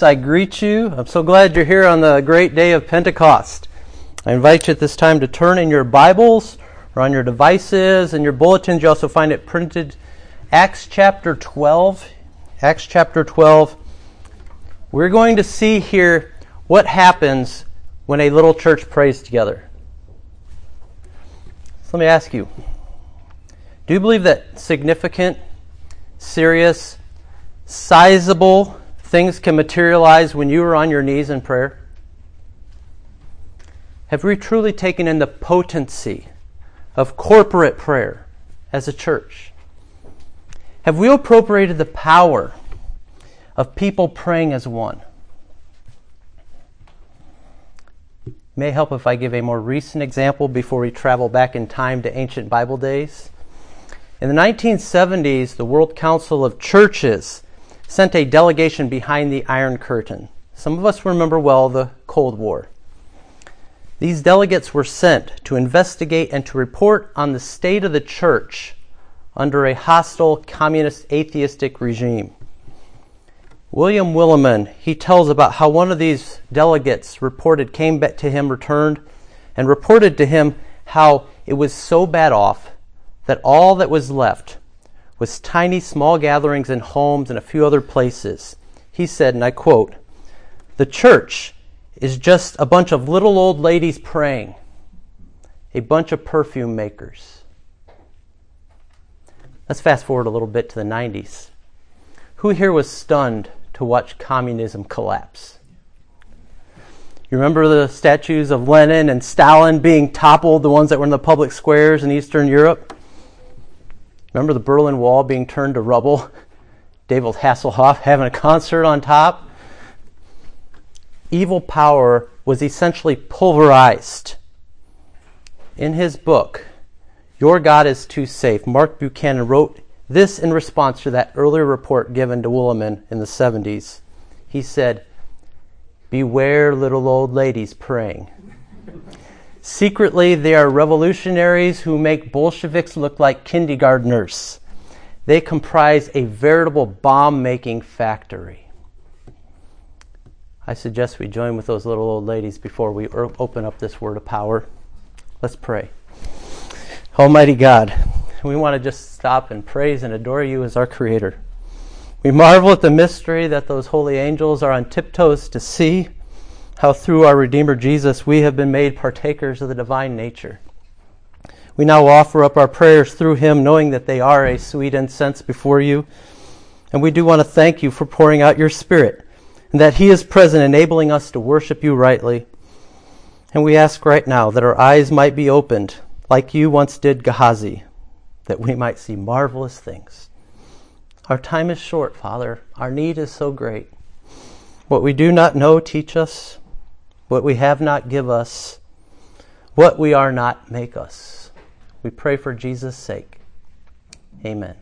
I greet you. I'm so glad you're here on the great day of Pentecost. I invite you at this time to turn in your Bibles or on your devices and your bulletins. You also find it printed. Acts chapter 12. Acts chapter 12. We're going to see here what happens when a little church prays together. So let me ask you do you believe that significant, serious, sizable, things can materialize when you are on your knees in prayer? Have we truly taken in the potency of corporate prayer as a church? Have we appropriated the power of people praying as one? It may help if I give a more recent example before we travel back in time to ancient Bible days. In the 1970s, the World Council of Churches sent a delegation behind the Iron Curtain. Some of us remember well the Cold War. These delegates were sent to investigate and to report on the state of the church under a hostile communist atheistic regime. William Willimon, he tells about how one of these delegates reported came back to him returned and reported to him how it was so bad off that all that was left with tiny, small gatherings in homes and a few other places. He said, and I quote, The church is just a bunch of little old ladies praying, a bunch of perfume makers. Let's fast forward a little bit to the 90s. Who here was stunned to watch communism collapse? You remember the statues of Lenin and Stalin being toppled, the ones that were in the public squares in Eastern Europe? Remember the Berlin Wall being turned to rubble? David Hasselhoff having a concert on top? Evil power was essentially pulverized. In his book, Your God is Too Safe, Mark Buchanan wrote this in response to that earlier report given to Willimon in the 70s. He said, Beware little old ladies praying. Secretly, they are revolutionaries who make Bolsheviks look like kindergartners. They comprise a veritable bomb making factory. I suggest we join with those little old ladies before we er, open up this word of power. Let's pray. Almighty God, we want to just stop and praise and adore you as our Creator. We marvel at the mystery that those holy angels are on tiptoes to see how through our Redeemer Jesus we have been made partakers of the divine nature. We now offer up our prayers through him, knowing that they are a sweet incense before you. And we do want to thank you for pouring out your Spirit, and that he is present, enabling us to worship you rightly. And we ask right now that our eyes might be opened, like you once did Gehazi, that we might see marvelous things. Our time is short, Father. Our need is so great. What we do not know, teach us. What we have not, give us. What we are not, make us. We pray for Jesus' sake. Amen.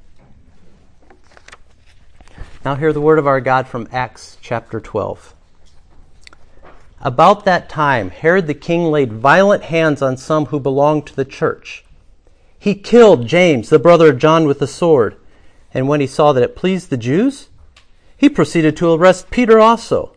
Now, hear the word of our God from Acts chapter 12. About that time, Herod the king laid violent hands on some who belonged to the church. He killed James, the brother of John, with a sword. And when he saw that it pleased the Jews, he proceeded to arrest Peter also.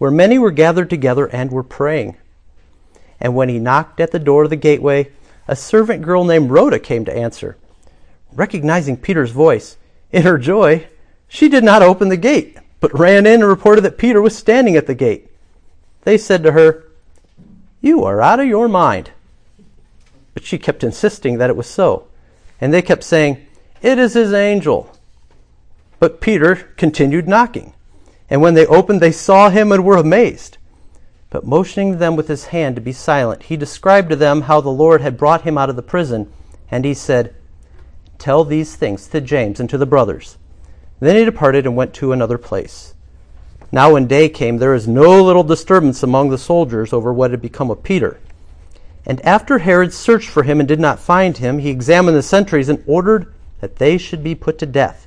where many were gathered together and were praying. And when he knocked at the door of the gateway, a servant girl named Rhoda came to answer. Recognizing Peter's voice, in her joy, she did not open the gate, but ran in and reported that Peter was standing at the gate. They said to her, You are out of your mind. But she kept insisting that it was so. And they kept saying, It is his angel. But Peter continued knocking. And when they opened, they saw him and were amazed. But motioning them with his hand to be silent, he described to them how the Lord had brought him out of the prison. And he said, Tell these things to James and to the brothers. Then he departed and went to another place. Now, when day came, there was no little disturbance among the soldiers over what had become of Peter. And after Herod searched for him and did not find him, he examined the sentries and ordered that they should be put to death.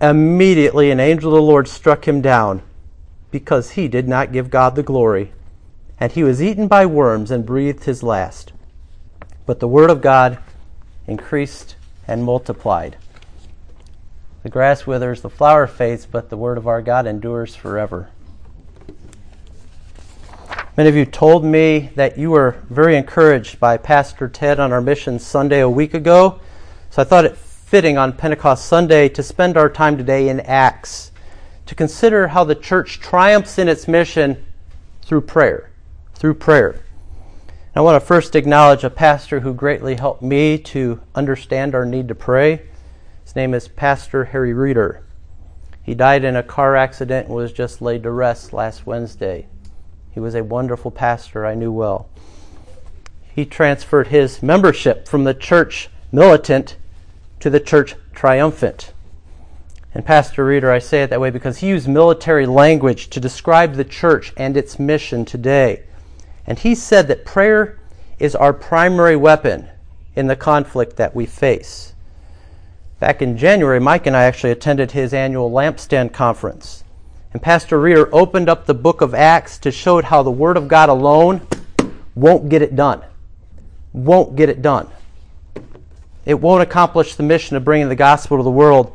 Immediately an angel of the Lord struck him down, because he did not give God the glory, and he was eaten by worms and breathed his last. But the word of God increased and multiplied. The grass withers, the flower fades, but the word of our God endures forever. Many of you told me that you were very encouraged by Pastor Ted on our mission Sunday a week ago. So I thought it fitting on Pentecost Sunday to spend our time today in Acts to consider how the church triumphs in its mission through prayer. Through prayer. I want to first acknowledge a pastor who greatly helped me to understand our need to pray. His name is Pastor Harry Reeder. He died in a car accident and was just laid to rest last Wednesday. He was a wonderful pastor I knew well. He transferred his membership from the church militant to the church triumphant. And Pastor Reeder, I say it that way because he used military language to describe the church and its mission today. And he said that prayer is our primary weapon in the conflict that we face. Back in January, Mike and I actually attended his annual lampstand conference. And Pastor Reeder opened up the book of Acts to show it how the Word of God alone won't get it done. Won't get it done it won't accomplish the mission of bringing the gospel to the world.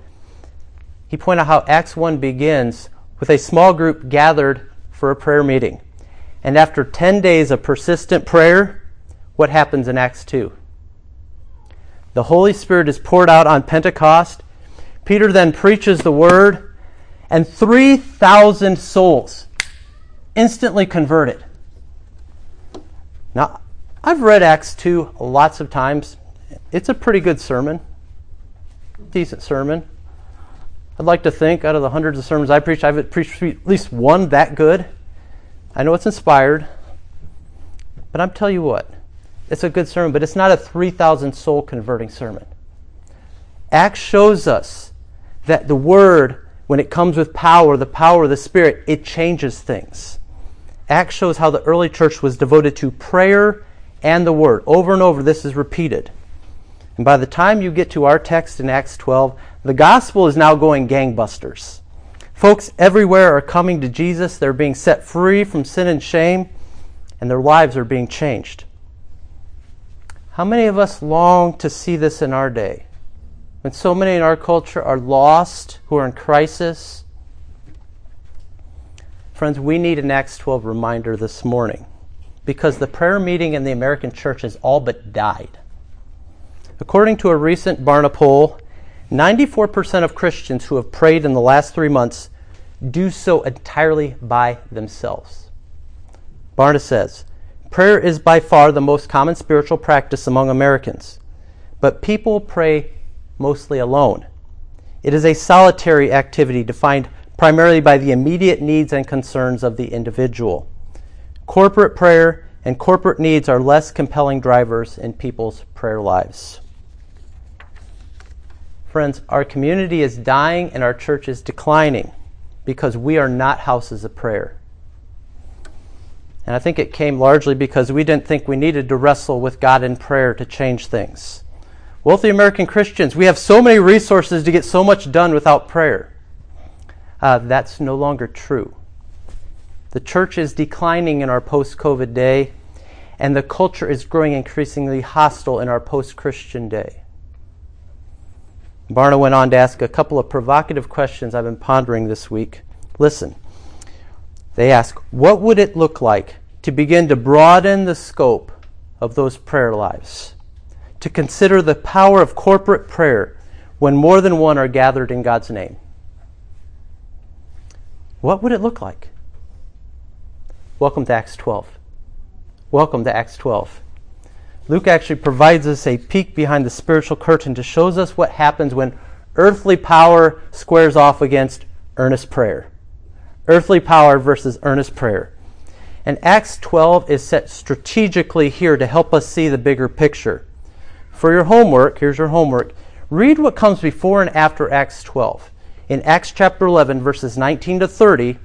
He pointed out how Acts 1 begins with a small group gathered for a prayer meeting. And after 10 days of persistent prayer, what happens in Acts 2? The Holy Spirit is poured out on Pentecost. Peter then preaches the word, and 3,000 souls instantly converted. Now, I've read Acts 2 lots of times it's a pretty good sermon, decent sermon. I'd like to think out of the hundreds of sermons I preached, I've preached at least one that good. I know it's inspired, but I'm telling you what, it's a good sermon, but it's not a 3,000 soul converting sermon. Acts shows us that the Word, when it comes with power, the power of the Spirit, it changes things. Acts shows how the early church was devoted to prayer and the Word. Over and over, this is repeated. And by the time you get to our text in Acts 12, the gospel is now going gangbusters. Folks everywhere are coming to Jesus. They're being set free from sin and shame, and their lives are being changed. How many of us long to see this in our day? When so many in our culture are lost, who are in crisis. Friends, we need an Acts 12 reminder this morning because the prayer meeting in the American church has all but died. According to a recent Barna poll, 94% of Christians who have prayed in the last three months do so entirely by themselves. Barna says, Prayer is by far the most common spiritual practice among Americans, but people pray mostly alone. It is a solitary activity defined primarily by the immediate needs and concerns of the individual. Corporate prayer and corporate needs are less compelling drivers in people's prayer lives. Friends, our community is dying and our church is declining because we are not houses of prayer. And I think it came largely because we didn't think we needed to wrestle with God in prayer to change things. Wealthy American Christians, we have so many resources to get so much done without prayer. Uh, that's no longer true. The church is declining in our post COVID day, and the culture is growing increasingly hostile in our post Christian day. Barna went on to ask a couple of provocative questions I've been pondering this week. Listen. They ask, What would it look like to begin to broaden the scope of those prayer lives? To consider the power of corporate prayer when more than one are gathered in God's name? What would it look like? Welcome to Acts 12. Welcome to Acts 12. Luke actually provides us a peek behind the spiritual curtain to shows us what happens when earthly power squares off against earnest prayer. Earthly power versus earnest prayer. And Acts 12 is set strategically here to help us see the bigger picture. For your homework, here's your homework. Read what comes before and after Acts 12. In Acts chapter 11, verses 19 to 30,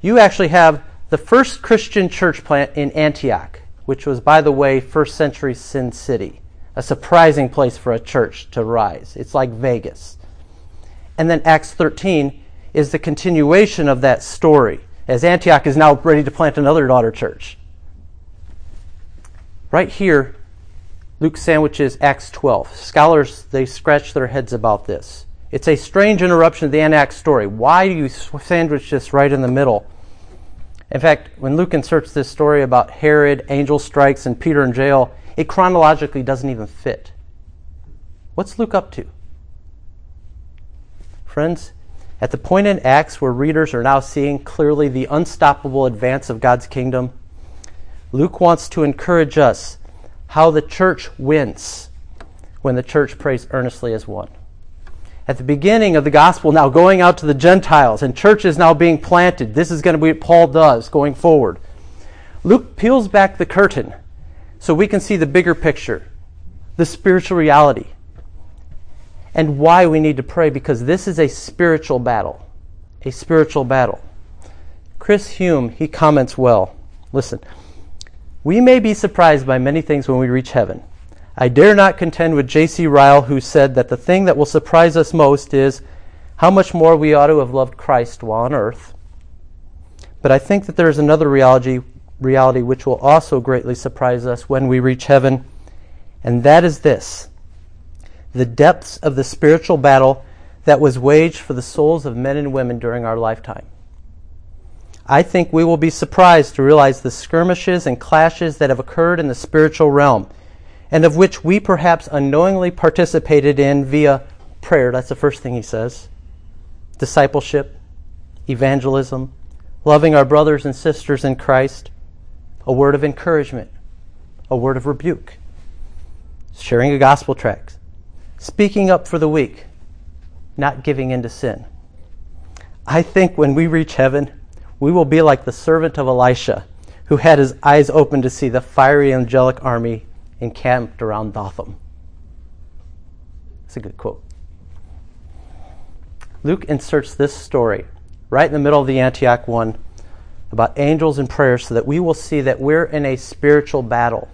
you actually have the first Christian church plant in Antioch, which was, by the way, first century Sin City. A surprising place for a church to rise. It's like Vegas. And then Acts 13 is the continuation of that story, as Antioch is now ready to plant another daughter church. Right here, Luke sandwiches Acts 12. Scholars, they scratch their heads about this. It's a strange interruption of the Antioch story. Why do you sandwich this right in the middle? In fact, when Luke inserts this story about Herod, angel strikes, and Peter in jail, it chronologically doesn't even fit. What's Luke up to? Friends, at the point in Acts where readers are now seeing clearly the unstoppable advance of God's kingdom, Luke wants to encourage us how the church wins when the church prays earnestly as one. At the beginning of the gospel, now going out to the Gentiles, and churches now being planted. This is going to be what Paul does going forward. Luke peels back the curtain so we can see the bigger picture, the spiritual reality and why we need to pray because this is a spiritual battle. A spiritual battle. Chris Hume, he comments well. Listen, we may be surprised by many things when we reach heaven. I dare not contend with J.C. Ryle, who said that the thing that will surprise us most is how much more we ought to have loved Christ while on earth. But I think that there is another reality, reality which will also greatly surprise us when we reach heaven, and that is this the depths of the spiritual battle that was waged for the souls of men and women during our lifetime. I think we will be surprised to realize the skirmishes and clashes that have occurred in the spiritual realm, and of which we perhaps unknowingly participated in via prayer. That's the first thing he says. Discipleship, evangelism, loving our brothers and sisters in Christ, a word of encouragement, a word of rebuke, sharing a gospel tract, speaking up for the weak, not giving in to sin. I think when we reach heaven, we will be like the servant of Elisha, who had his eyes open to see the fiery angelic army encamped around Dothan. That's a good quote. Luke inserts this story right in the middle of the Antioch one about angels and prayer so that we will see that we're in a spiritual battle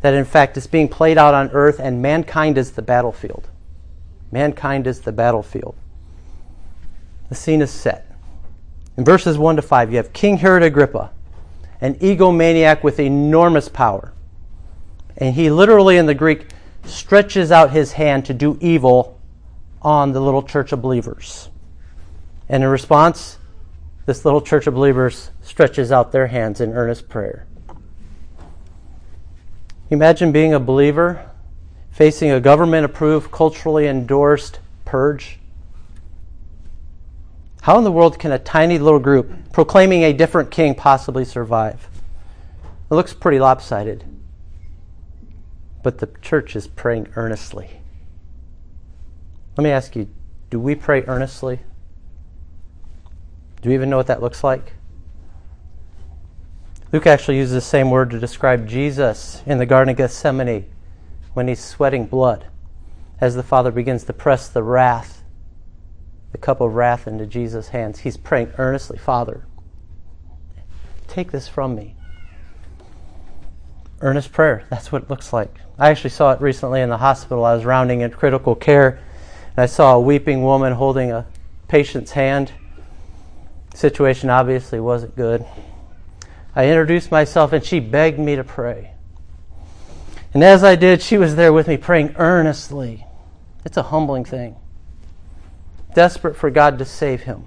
that in fact is being played out on earth and mankind is the battlefield. Mankind is the battlefield. The scene is set. In verses 1 to 5, you have King Herod Agrippa, an egomaniac with enormous power. And he literally, in the Greek, stretches out his hand to do evil on the little church of believers. And in response, this little church of believers stretches out their hands in earnest prayer. Imagine being a believer facing a government approved, culturally endorsed purge. How in the world can a tiny little group proclaiming a different king possibly survive? It looks pretty lopsided. But the church is praying earnestly. Let me ask you do we pray earnestly? Do we even know what that looks like? Luke actually uses the same word to describe Jesus in the Garden of Gethsemane when he's sweating blood as the Father begins to press the wrath, the cup of wrath into Jesus' hands. He's praying earnestly, Father, take this from me. Earnest prayer, that's what it looks like. I actually saw it recently in the hospital. I was rounding in critical care, and I saw a weeping woman holding a patient's hand. Situation obviously wasn't good. I introduced myself, and she begged me to pray. And as I did, she was there with me praying earnestly. It's a humbling thing. Desperate for God to save him.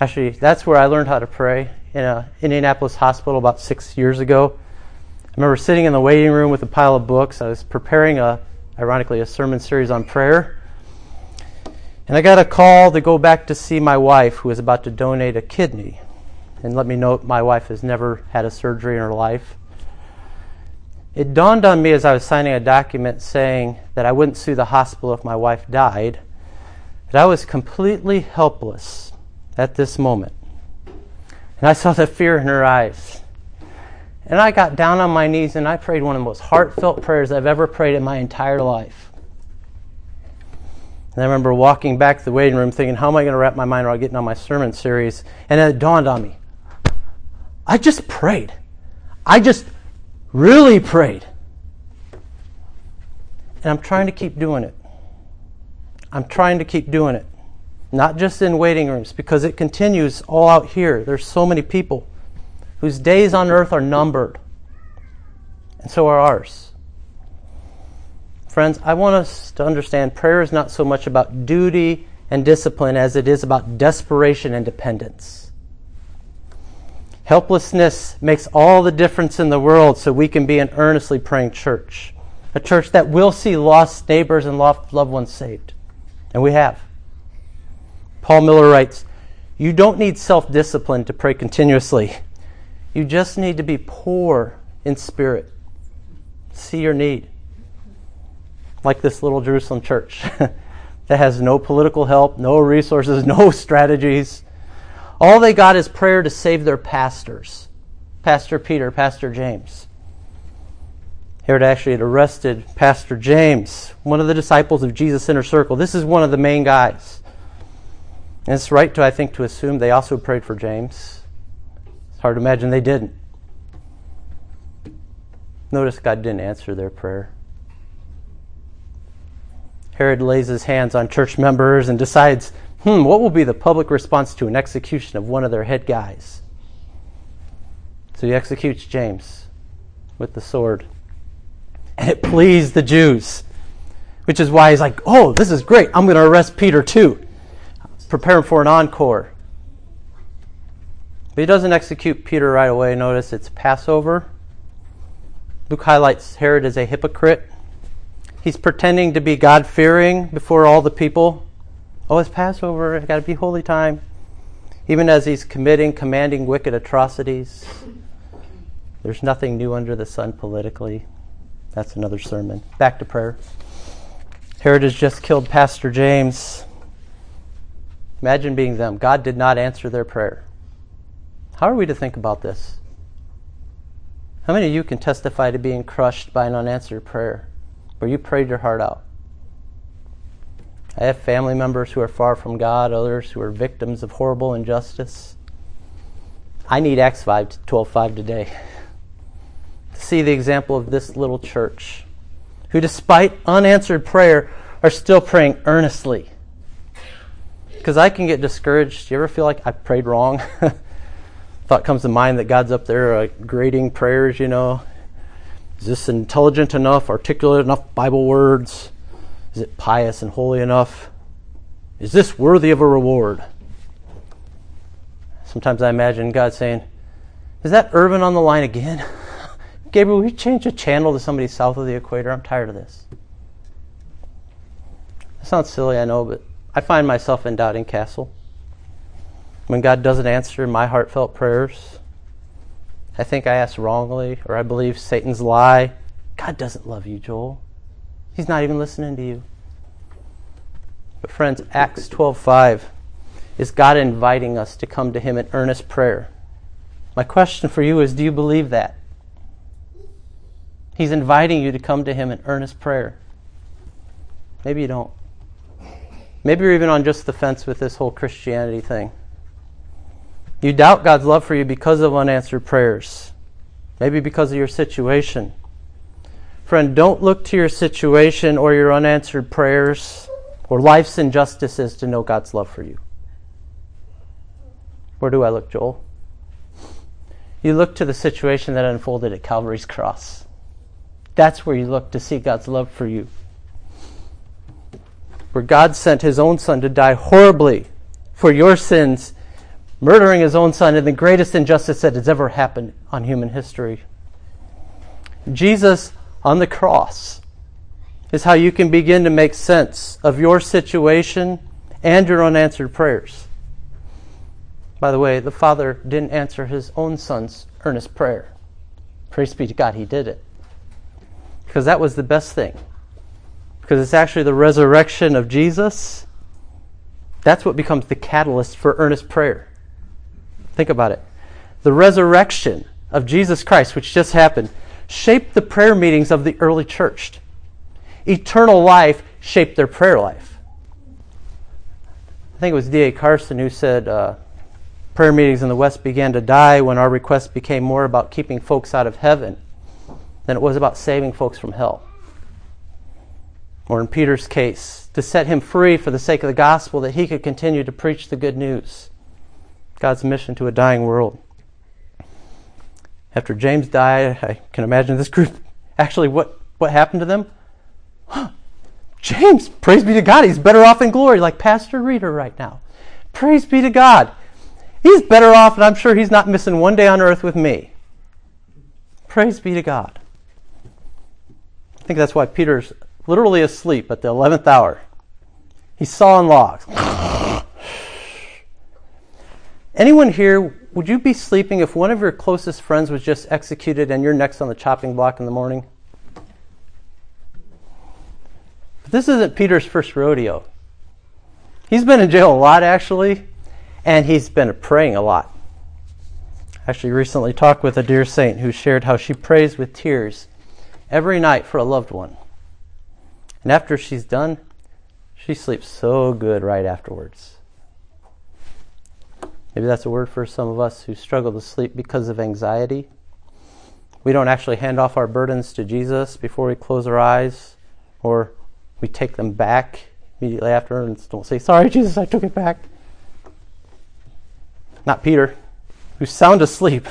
Actually, that's where I learned how to pray in an Indianapolis hospital about six years ago. I remember sitting in the waiting room with a pile of books. I was preparing a, ironically, a sermon series on prayer. And I got a call to go back to see my wife, who was about to donate a kidney. And let me note, my wife has never had a surgery in her life. It dawned on me as I was signing a document saying that I wouldn't sue the hospital if my wife died, that I was completely helpless at this moment. And I saw the fear in her eyes. And I got down on my knees and I prayed one of the most heartfelt prayers I've ever prayed in my entire life. And I remember walking back to the waiting room thinking, how am I going to wrap my mind around getting on my sermon series? And it dawned on me. I just prayed. I just really prayed. And I'm trying to keep doing it. I'm trying to keep doing it. Not just in waiting rooms, because it continues all out here. There's so many people whose days on earth are numbered. And so are ours. Friends, I want us to understand prayer is not so much about duty and discipline as it is about desperation and dependence. Helplessness makes all the difference in the world so we can be an earnestly praying church. A church that will see lost neighbors and lost loved ones saved. And we have. Paul Miller writes You don't need self discipline to pray continuously, you just need to be poor in spirit. See your need. Like this little Jerusalem church that has no political help, no resources, no strategies all they got is prayer to save their pastors Pastor Peter, Pastor James. Herod actually had arrested Pastor James, one of the disciples of Jesus' inner circle. This is one of the main guys. And it's right to, I think, to assume they also prayed for James. Hard to imagine they didn't. Notice God didn't answer their prayer. Herod lays his hands on church members and decides hmm, what will be the public response to an execution of one of their head guys? So he executes James with the sword. And it pleased the Jews, which is why he's like, oh, this is great. I'm going to arrest Peter too. Prepare him for an encore. But he doesn't execute Peter right away. Notice it's Passover. Luke highlights Herod as a hypocrite. He's pretending to be God fearing before all the people. Oh, it's Passover. It's got to be holy time. Even as he's committing, commanding wicked atrocities. There's nothing new under the sun politically. That's another sermon. Back to prayer. Herod has just killed Pastor James. Imagine being them. God did not answer their prayer. How are we to think about this? How many of you can testify to being crushed by an unanswered prayer where you prayed your heart out? I have family members who are far from God, others who are victims of horrible injustice. I need Acts 5 to 12:5 today to see the example of this little church who despite unanswered prayer are still praying earnestly. Because I can get discouraged. Do you ever feel like I prayed wrong? Thought comes to mind that God's up there uh, grading prayers, you know. Is this intelligent enough, articulate enough Bible words? Is it pious and holy enough? Is this worthy of a reward? Sometimes I imagine God saying, Is that Irvin on the line again? Gabriel, will you change the channel to somebody south of the equator? I'm tired of this. That sounds silly, I know, but I find myself in Doubting Castle. When God doesn't answer my heartfelt prayers, I think I asked wrongly, or I believe Satan's lie. God doesn't love you, Joel. He's not even listening to you. But friends, Acts 12:5 is God inviting us to come to Him in earnest prayer. My question for you is do you believe that? He's inviting you to come to Him in earnest prayer. Maybe you don't. Maybe you're even on just the fence with this whole Christianity thing. You doubt God's love for you because of unanswered prayers, maybe because of your situation. Friend, don't look to your situation or your unanswered prayers or life's injustices to know God's love for you. Where do I look, Joel? You look to the situation that unfolded at Calvary's cross. That's where you look to see God's love for you. Where God sent his own son to die horribly for your sins, murdering his own son in the greatest injustice that has ever happened on human history. Jesus on the cross is how you can begin to make sense of your situation and your unanswered prayers. By the way, the Father didn't answer his own son's earnest prayer. Praise be to God, he did it. Because that was the best thing. Because it's actually the resurrection of Jesus. That's what becomes the catalyst for earnest prayer. Think about it. The resurrection of Jesus Christ, which just happened, shaped the prayer meetings of the early church. Eternal life shaped their prayer life. I think it was D.A. Carson who said, uh, Prayer meetings in the West began to die when our requests became more about keeping folks out of heaven than it was about saving folks from hell. Or in Peter's case, to set him free for the sake of the gospel that he could continue to preach the good news, God's mission to a dying world. After James died, I can imagine this group actually what, what happened to them? James, praise be to God, he's better off in glory, like Pastor Reeder right now. Praise be to God. He's better off, and I'm sure he's not missing one day on earth with me. Praise be to God. I think that's why Peter's literally asleep at the 11th hour. He's sawing logs. Anyone here, would you be sleeping if one of your closest friends was just executed and you're next on the chopping block in the morning? But this isn't Peter's first rodeo. He's been in jail a lot, actually and he's been praying a lot. Actually, recently talked with a dear saint who shared how she prays with tears every night for a loved one. And after she's done, she sleeps so good right afterwards. Maybe that's a word for some of us who struggle to sleep because of anxiety. We don't actually hand off our burdens to Jesus before we close our eyes, or we take them back immediately after and don't say, Sorry, Jesus, I took it back not Peter, who's sound asleep.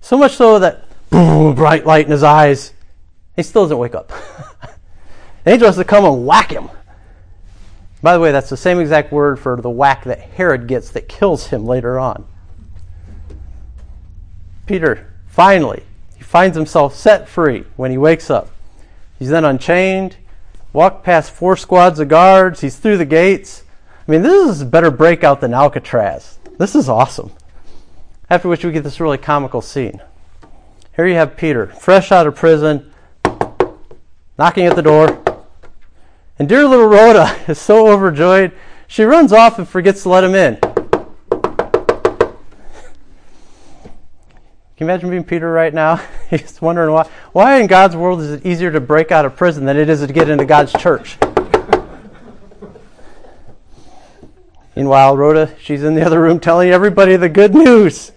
So much so that boom, bright light in his eyes. He still doesn't wake up. the angel has to come and whack him. By the way, that's the same exact word for the whack that Herod gets that kills him later on. Peter, finally, he finds himself set free when he wakes up. He's then unchained, walked past four squads of guards, he's through the gates. I mean, this is a better breakout than Alcatraz. This is awesome. After which we get this really comical scene. Here you have Peter, fresh out of prison, knocking at the door. And dear little Rhoda is so overjoyed, she runs off and forgets to let him in. Can you imagine being Peter right now? He's wondering why. Why in God's world is it easier to break out of prison than it is to get into God's church? Meanwhile, Rhoda, she's in the other room telling everybody the good news.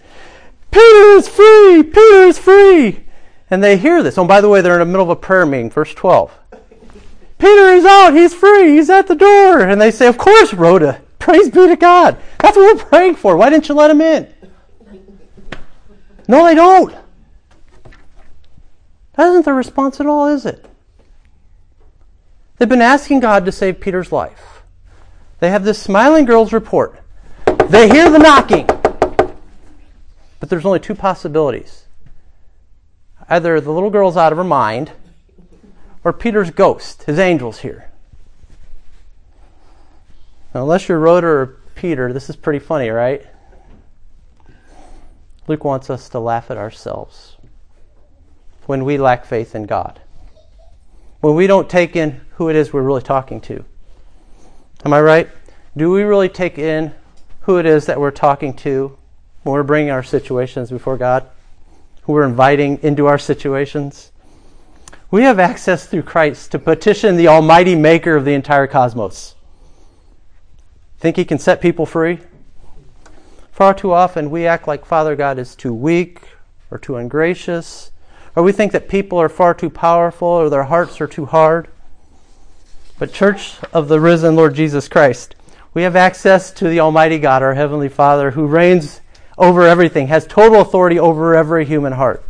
Peter is free! Peter is free! And they hear this. Oh, by the way, they're in the middle of a prayer meeting, verse 12. Peter is out. He's free. He's at the door. And they say, Of course, Rhoda. Praise be to God. That's what we're praying for. Why didn't you let him in? No, they don't. That isn't the response at all, is it? They've been asking God to save Peter's life. They have this smiling girl's report. They hear the knocking. But there's only two possibilities. Either the little girl's out of her mind, or Peter's ghost, his angel's here. Now, unless you're Rhoda or Peter, this is pretty funny, right? Luke wants us to laugh at ourselves when we lack faith in God, when we don't take in who it is we're really talking to. Am I right? Do we really take in who it is that we're talking to when we're bringing our situations before God, who we're inviting into our situations. We have access through Christ to petition the Almighty Maker of the entire cosmos. Think He can set people free? Far too often, we act like Father God is too weak or too ungracious, or we think that people are far too powerful or their hearts are too hard. But, Church of the risen Lord Jesus Christ, we have access to the Almighty God, our Heavenly Father, who reigns over everything, has total authority over every human heart.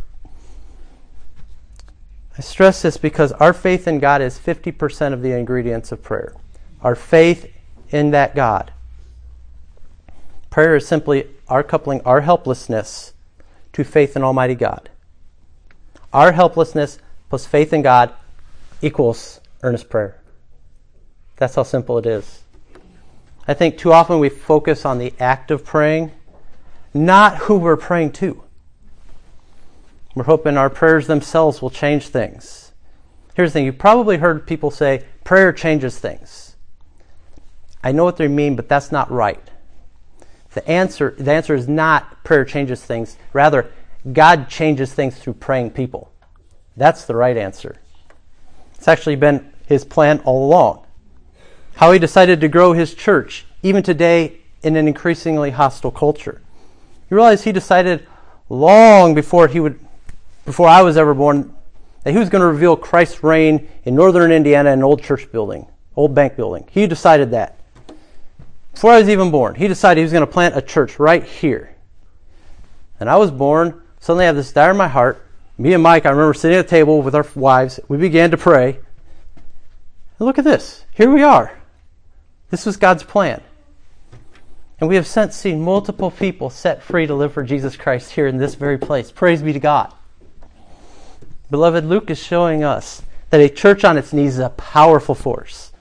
I stress this because our faith in God is 50% of the ingredients of prayer. Our faith in that God. Prayer is simply our coupling our helplessness to faith in Almighty God. Our helplessness plus faith in God equals earnest prayer. That's how simple it is. I think too often we focus on the act of praying, not who we're praying to. We're hoping our prayers themselves will change things. Here's the thing you've probably heard people say, prayer changes things. I know what they mean, but that's not right. The answer, the answer is not prayer changes things. Rather, God changes things through praying people. That's the right answer. It's actually been his plan all along. How he decided to grow his church, even today in an increasingly hostile culture. You realize he decided long before he would, before I was ever born, that he was going to reveal Christ's reign in northern Indiana in an old church building, old bank building. He decided that. Before I was even born, he decided he was going to plant a church right here. And I was born, suddenly I have this desire in my heart. Me and Mike, I remember sitting at a table with our wives. We began to pray. And look at this. Here we are. This was God's plan. And we have since seen multiple people set free to live for Jesus Christ here in this very place. Praise be to God. Beloved, Luke is showing us that a church on its knees is a powerful force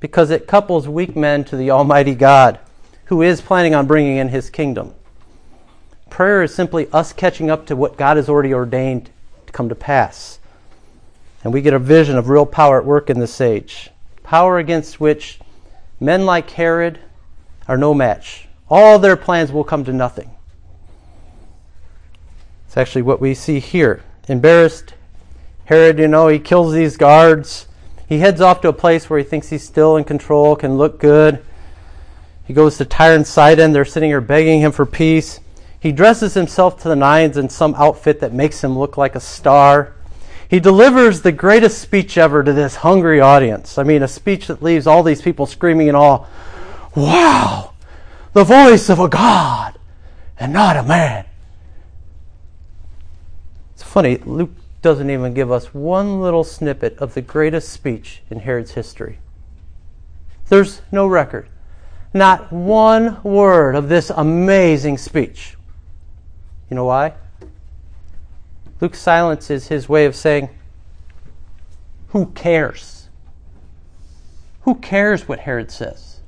because it couples weak men to the Almighty God, who is planning on bringing in his kingdom. Prayer is simply us catching up to what God has already ordained to come to pass. And we get a vision of real power at work in this age. Power against which men like Herod are no match. All their plans will come to nothing. It's actually what we see here. Embarrassed, Herod, you know, he kills these guards. He heads off to a place where he thinks he's still in control, can look good. He goes to Tyre and Sidon. They're sitting here begging him for peace. He dresses himself to the nines in some outfit that makes him look like a star. He delivers the greatest speech ever to this hungry audience. I mean, a speech that leaves all these people screaming in awe Wow! The voice of a God and not a man. It's funny, Luke doesn't even give us one little snippet of the greatest speech in Herod's history. There's no record. Not one word of this amazing speech. You know why? Luke's silence is his way of saying, Who cares? Who cares what Herod says?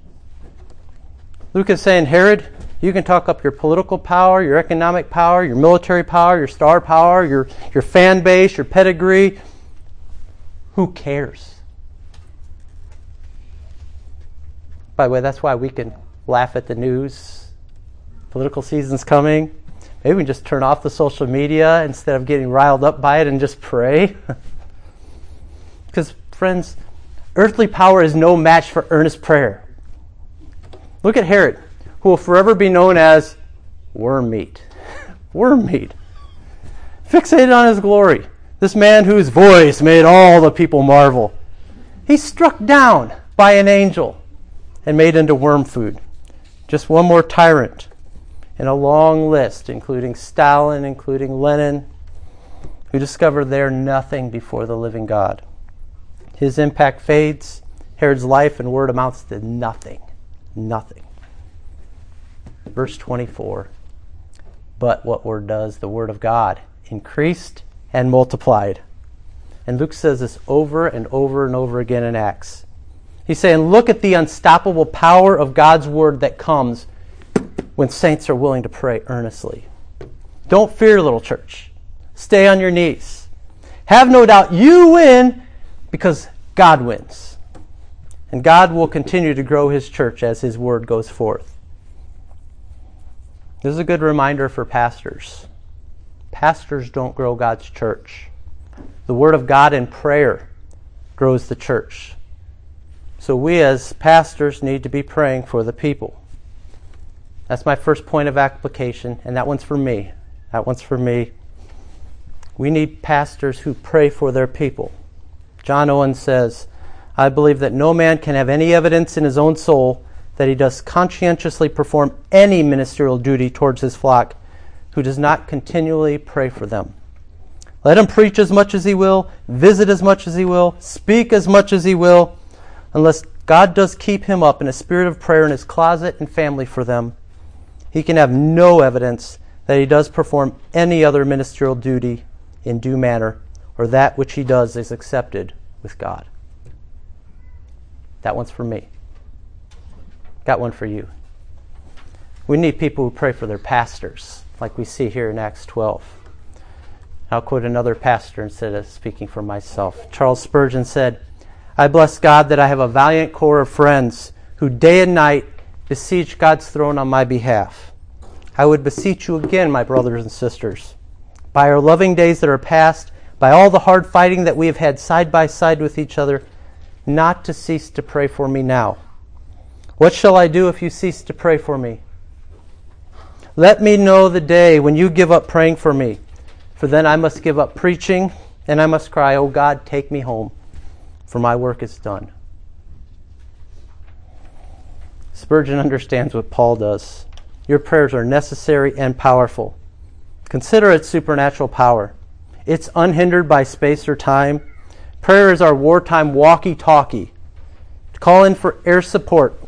Luke is saying, Herod, you can talk up your political power, your economic power, your military power, your star power, your, your fan base, your pedigree. Who cares? By the way, that's why we can laugh at the news. Political season's coming. Maybe we can just turn off the social media instead of getting riled up by it and just pray. Because, friends, earthly power is no match for earnest prayer. Look at Herod who will forever be known as worm meat. worm meat. Fixated on his glory. This man whose voice made all the people marvel. He's struck down by an angel and made into worm food. Just one more tyrant in a long list, including Stalin, including Lenin, who discovered they're nothing before the living God. His impact fades. Herod's life and word amounts to nothing. Nothing. Verse 24. But what word does? The word of God increased and multiplied. And Luke says this over and over and over again in Acts. He's saying, look at the unstoppable power of God's word that comes when saints are willing to pray earnestly. Don't fear, little church. Stay on your knees. Have no doubt you win because God wins. And God will continue to grow his church as his word goes forth. This is a good reminder for pastors. Pastors don't grow God's church. The Word of God and prayer grows the church. So we as pastors need to be praying for the people. That's my first point of application, and that one's for me. That one's for me. We need pastors who pray for their people. John Owen says, I believe that no man can have any evidence in his own soul that he does conscientiously perform any ministerial duty towards his flock who does not continually pray for them. Let him preach as much as he will, visit as much as he will, speak as much as he will, unless God does keep him up in a spirit of prayer in his closet and family for them. He can have no evidence that he does perform any other ministerial duty in due manner, or that which he does is accepted with God. That one's for me. Got one for you. We need people who pray for their pastors, like we see here in Acts 12. I'll quote another pastor instead of speaking for myself. Charles Spurgeon said, I bless God that I have a valiant corps of friends who day and night beseech God's throne on my behalf. I would beseech you again, my brothers and sisters, by our loving days that are past, by all the hard fighting that we have had side by side with each other, not to cease to pray for me now what shall I do if you cease to pray for me? Let me know the day when you give up praying for me, for then I must give up preaching, and I must cry, Oh God, take me home, for my work is done. Spurgeon understands what Paul does. Your prayers are necessary and powerful. Consider its supernatural power. It's unhindered by space or time. Prayer is our wartime walkie talkie. Call in for air support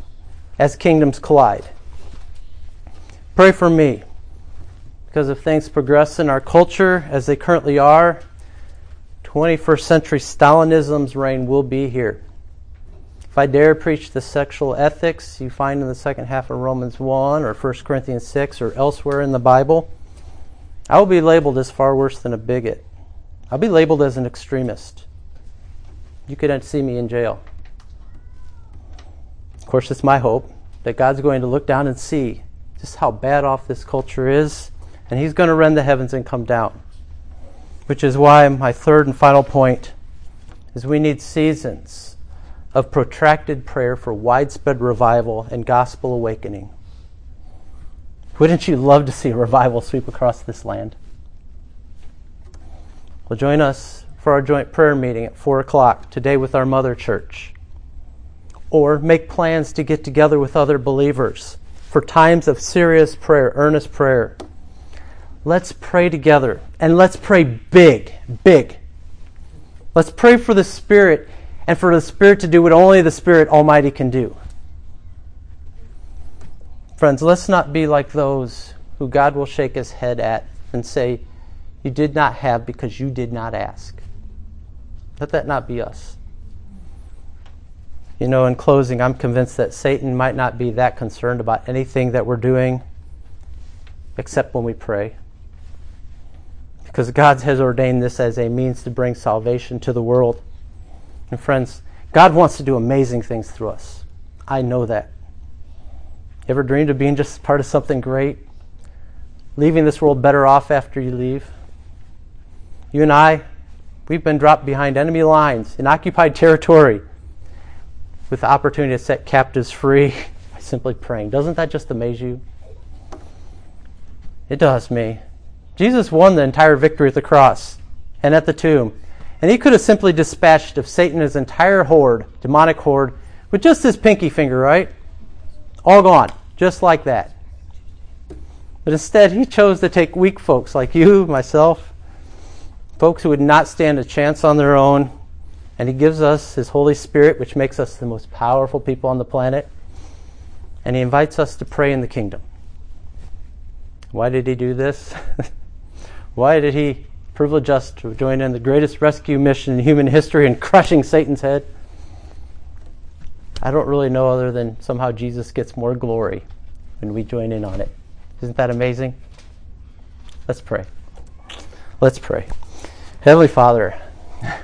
as kingdoms collide. Pray for me, because if things progress in our culture as they currently are, 21st century Stalinism's reign will be here. If I dare preach the sexual ethics you find in the second half of Romans 1 or 1 Corinthians 6 or elsewhere in the Bible, I will be labeled as far worse than a bigot. I'll be labeled as an extremist. You could see me in jail course, it's my hope that God's going to look down and see just how bad off this culture is, and He's going to rend the heavens and come down. Which is why my third and final point is we need seasons of protracted prayer for widespread revival and gospel awakening. Wouldn't you love to see a revival sweep across this land? Well, join us for our joint prayer meeting at 4 o'clock today with our mother church or make plans to get together with other believers for times of serious prayer, earnest prayer. Let's pray together and let's pray big, big. Let's pray for the Spirit and for the Spirit to do what only the Spirit Almighty can do. Friends, let's not be like those who God will shake his head at and say, You did not have because you did not ask. Let that not be us. You know, in closing, I'm convinced that Satan might not be that concerned about anything that we're doing except when we pray. Because God has ordained this as a means to bring salvation to the world. And friends, God wants to do amazing things through us. I know that. Ever dreamed of being just part of something great? Leaving this world better off after you leave? You and I, we've been dropped behind enemy lines in occupied territory with the opportunity to set captives free by simply praying. Doesn't that just amaze you? It does me. Jesus won the entire victory at the cross and at the tomb. And he could have simply dispatched of Satan his entire horde, demonic horde, with just his pinky finger, right? All gone, just like that. But instead, he chose to take weak folks like you, myself, folks who would not stand a chance on their own, and He gives us His Holy Spirit, which makes us the most powerful people on the planet. And He invites us to pray in the kingdom. Why did He do this? Why did He privilege us to join in the greatest rescue mission in human history and crushing Satan's head? I don't really know other than somehow Jesus gets more glory when we join in on it. Isn't that amazing? Let's pray. Let's pray. Heavenly Father,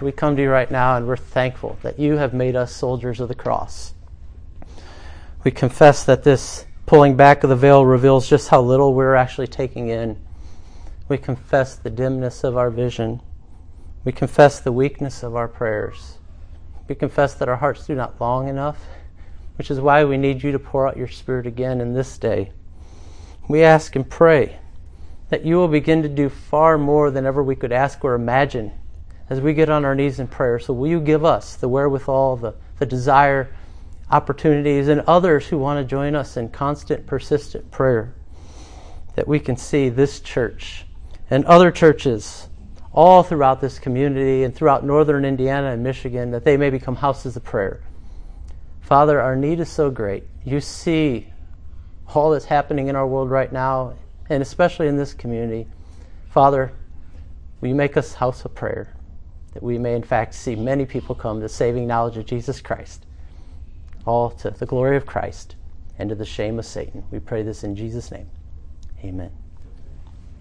we come to you right now and we're thankful that you have made us soldiers of the cross. We confess that this pulling back of the veil reveals just how little we're actually taking in. We confess the dimness of our vision. We confess the weakness of our prayers. We confess that our hearts do not long enough, which is why we need you to pour out your Spirit again in this day. We ask and pray that you will begin to do far more than ever we could ask or imagine as we get on our knees in prayer. So, will you give us the wherewithal, the, the desire, opportunities, and others who want to join us in constant, persistent prayer that we can see this church and other churches all throughout this community and throughout northern Indiana and Michigan that they may become houses of prayer. Father, our need is so great. You see all that's happening in our world right now, and especially in this community. Father, will you make us house of prayer? That we may in fact see many people come to saving knowledge of Jesus Christ, all to the glory of Christ and to the shame of Satan. We pray this in Jesus' name. Amen.